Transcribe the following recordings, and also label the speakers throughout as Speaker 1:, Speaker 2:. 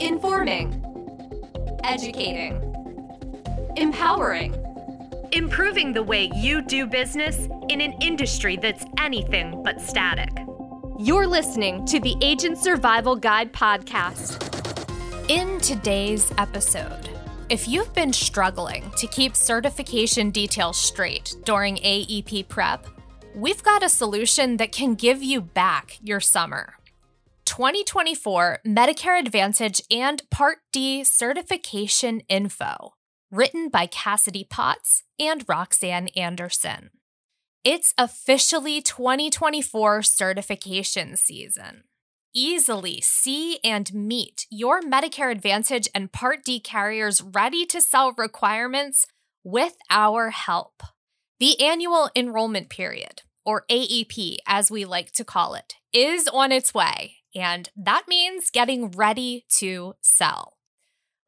Speaker 1: Informing, educating, empowering,
Speaker 2: improving the way you do business in an industry that's anything but static.
Speaker 1: You're listening to the Agent Survival Guide podcast.
Speaker 3: In today's episode, if you've been struggling to keep certification details straight during AEP prep, we've got a solution that can give you back your summer. 2024 Medicare Advantage and Part D certification info, written by Cassidy Potts and Roxanne Anderson. It's officially 2024 certification season. Easily see and meet your Medicare Advantage and Part D carriers ready to sell requirements with our help. The annual enrollment period, or AEP as we like to call it, is on its way and that means getting ready to sell.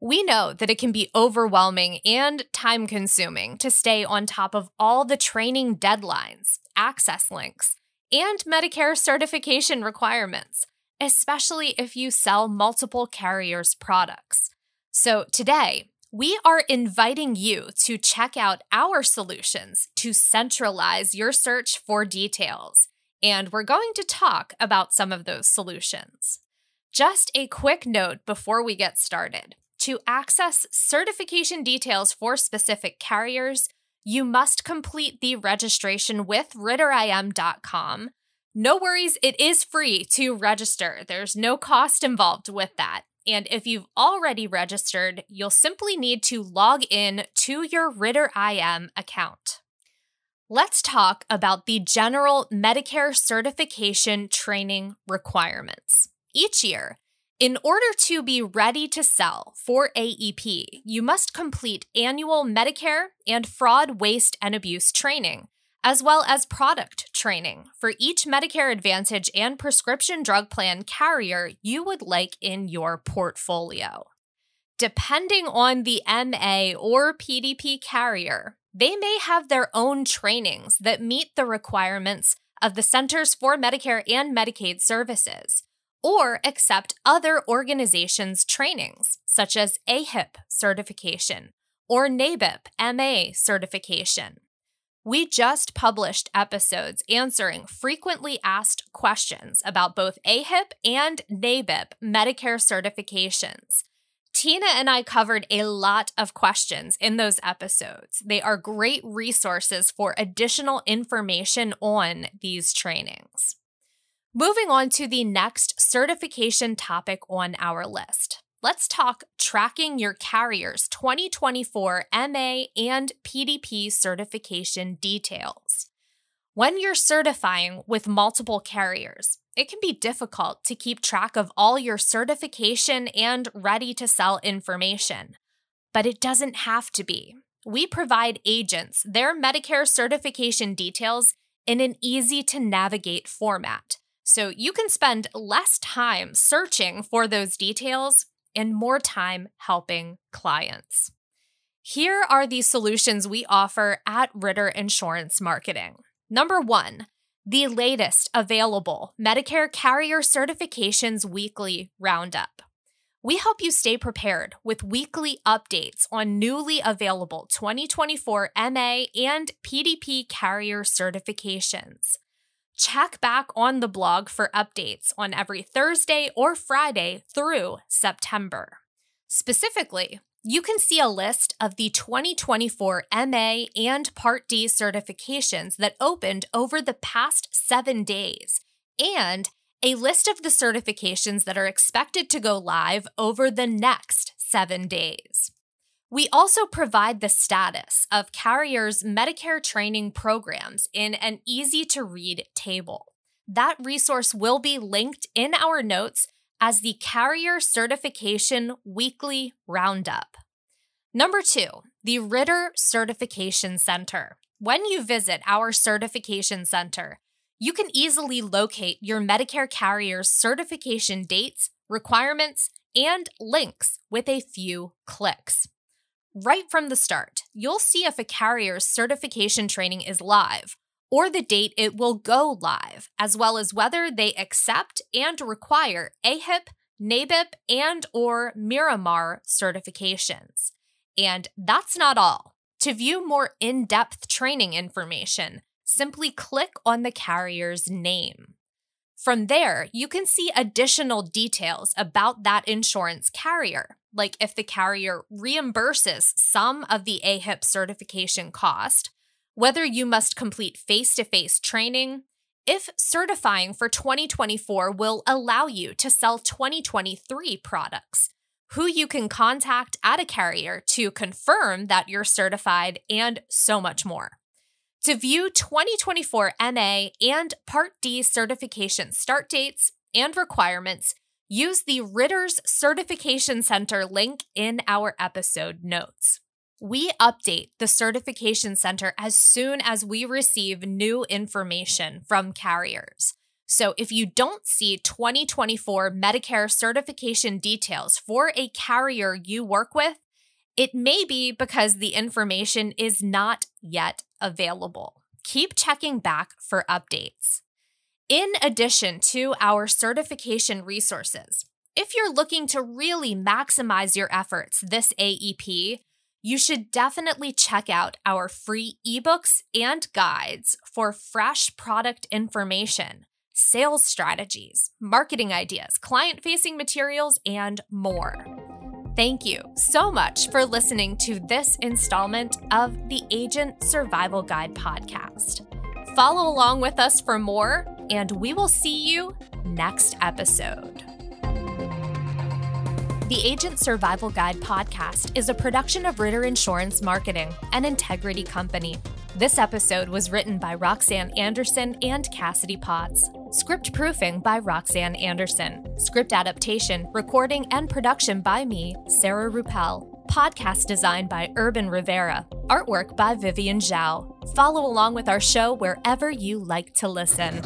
Speaker 3: We know that it can be overwhelming and time consuming to stay on top of all the training deadlines, access links, and Medicare certification requirements, especially if you sell multiple carriers' products. So today, we are inviting you to check out our solutions to centralize your search for details and we're going to talk about some of those solutions. Just a quick note before we get started to access certification details for specific carriers, you must complete the registration with RitterIM.com. No worries, it is free to register. There's no cost involved with that. And if you've already registered, you'll simply need to log in to your Ritter IM account. Let's talk about the general Medicare certification training requirements. Each year, in order to be ready to sell for AEP, you must complete annual Medicare and fraud, waste, and abuse training, as well as product training for each Medicare Advantage and prescription drug plan carrier you would like in your portfolio. Depending on the MA or PDP carrier, they may have their own trainings that meet the requirements of the Centers for Medicare and Medicaid Services, or accept other organizations' trainings, such as AHIP certification or NABIP MA certification. We just published episodes answering frequently asked questions about both AHIP and NABIP Medicare certifications. Tina and I covered a lot of questions in those episodes. They are great resources for additional information on these trainings. Moving on to the next certification topic on our list. Let's talk tracking your carrier's 2024 MA and PDP certification details. When you're certifying with multiple carriers, it can be difficult to keep track of all your certification and ready to sell information. But it doesn't have to be. We provide agents their Medicare certification details in an easy to navigate format. So you can spend less time searching for those details and more time helping clients. Here are the solutions we offer at Ritter Insurance Marketing. Number one, the latest available Medicare Carrier Certifications Weekly Roundup. We help you stay prepared with weekly updates on newly available 2024 MA and PDP carrier certifications. Check back on the blog for updates on every Thursday or Friday through September. Specifically, you can see a list of the 2024 MA and Part D certifications that opened over the past seven days, and a list of the certifications that are expected to go live over the next seven days. We also provide the status of carriers' Medicare training programs in an easy to read table. That resource will be linked in our notes as the Carrier Certification Weekly Roundup. Number two, the Ritter Certification Center. When you visit our certification center, you can easily locate your Medicare carrier's certification dates, requirements, and links with a few clicks. Right from the start, you'll see if a carrier's certification training is live or the date it will go live, as well as whether they accept and require AHIP, NABIP and or Miramar certifications. And that's not all. To view more in-depth training information, simply click on the carrier's name. From there, you can see additional details about that insurance carrier, like if the carrier reimburses some of the AHIP certification cost, whether you must complete face to face training, if certifying for 2024 will allow you to sell 2023 products, who you can contact at a carrier to confirm that you're certified, and so much more. To view 2024 MA and Part D certification start dates and requirements, use the Ritter's Certification Center link in our episode notes. We update the Certification Center as soon as we receive new information from carriers. So if you don't see 2024 Medicare certification details for a carrier you work with, it may be because the information is not yet available. Keep checking back for updates. In addition to our certification resources, if you're looking to really maximize your efforts this AEP, you should definitely check out our free ebooks and guides for fresh product information, sales strategies, marketing ideas, client facing materials, and more. Thank you so much for listening to this installment of the Agent Survival Guide podcast. Follow along with us for more, and we will see you next episode. The Agent Survival Guide podcast is a production of Ritter Insurance Marketing, an integrity company. This episode was written by Roxanne Anderson and Cassidy Potts. Script proofing by Roxanne Anderson. Script adaptation, recording, and production by me, Sarah Rueppel. Podcast design by Urban Rivera. Artwork by Vivian Zhao. Follow along with our show wherever you like to listen.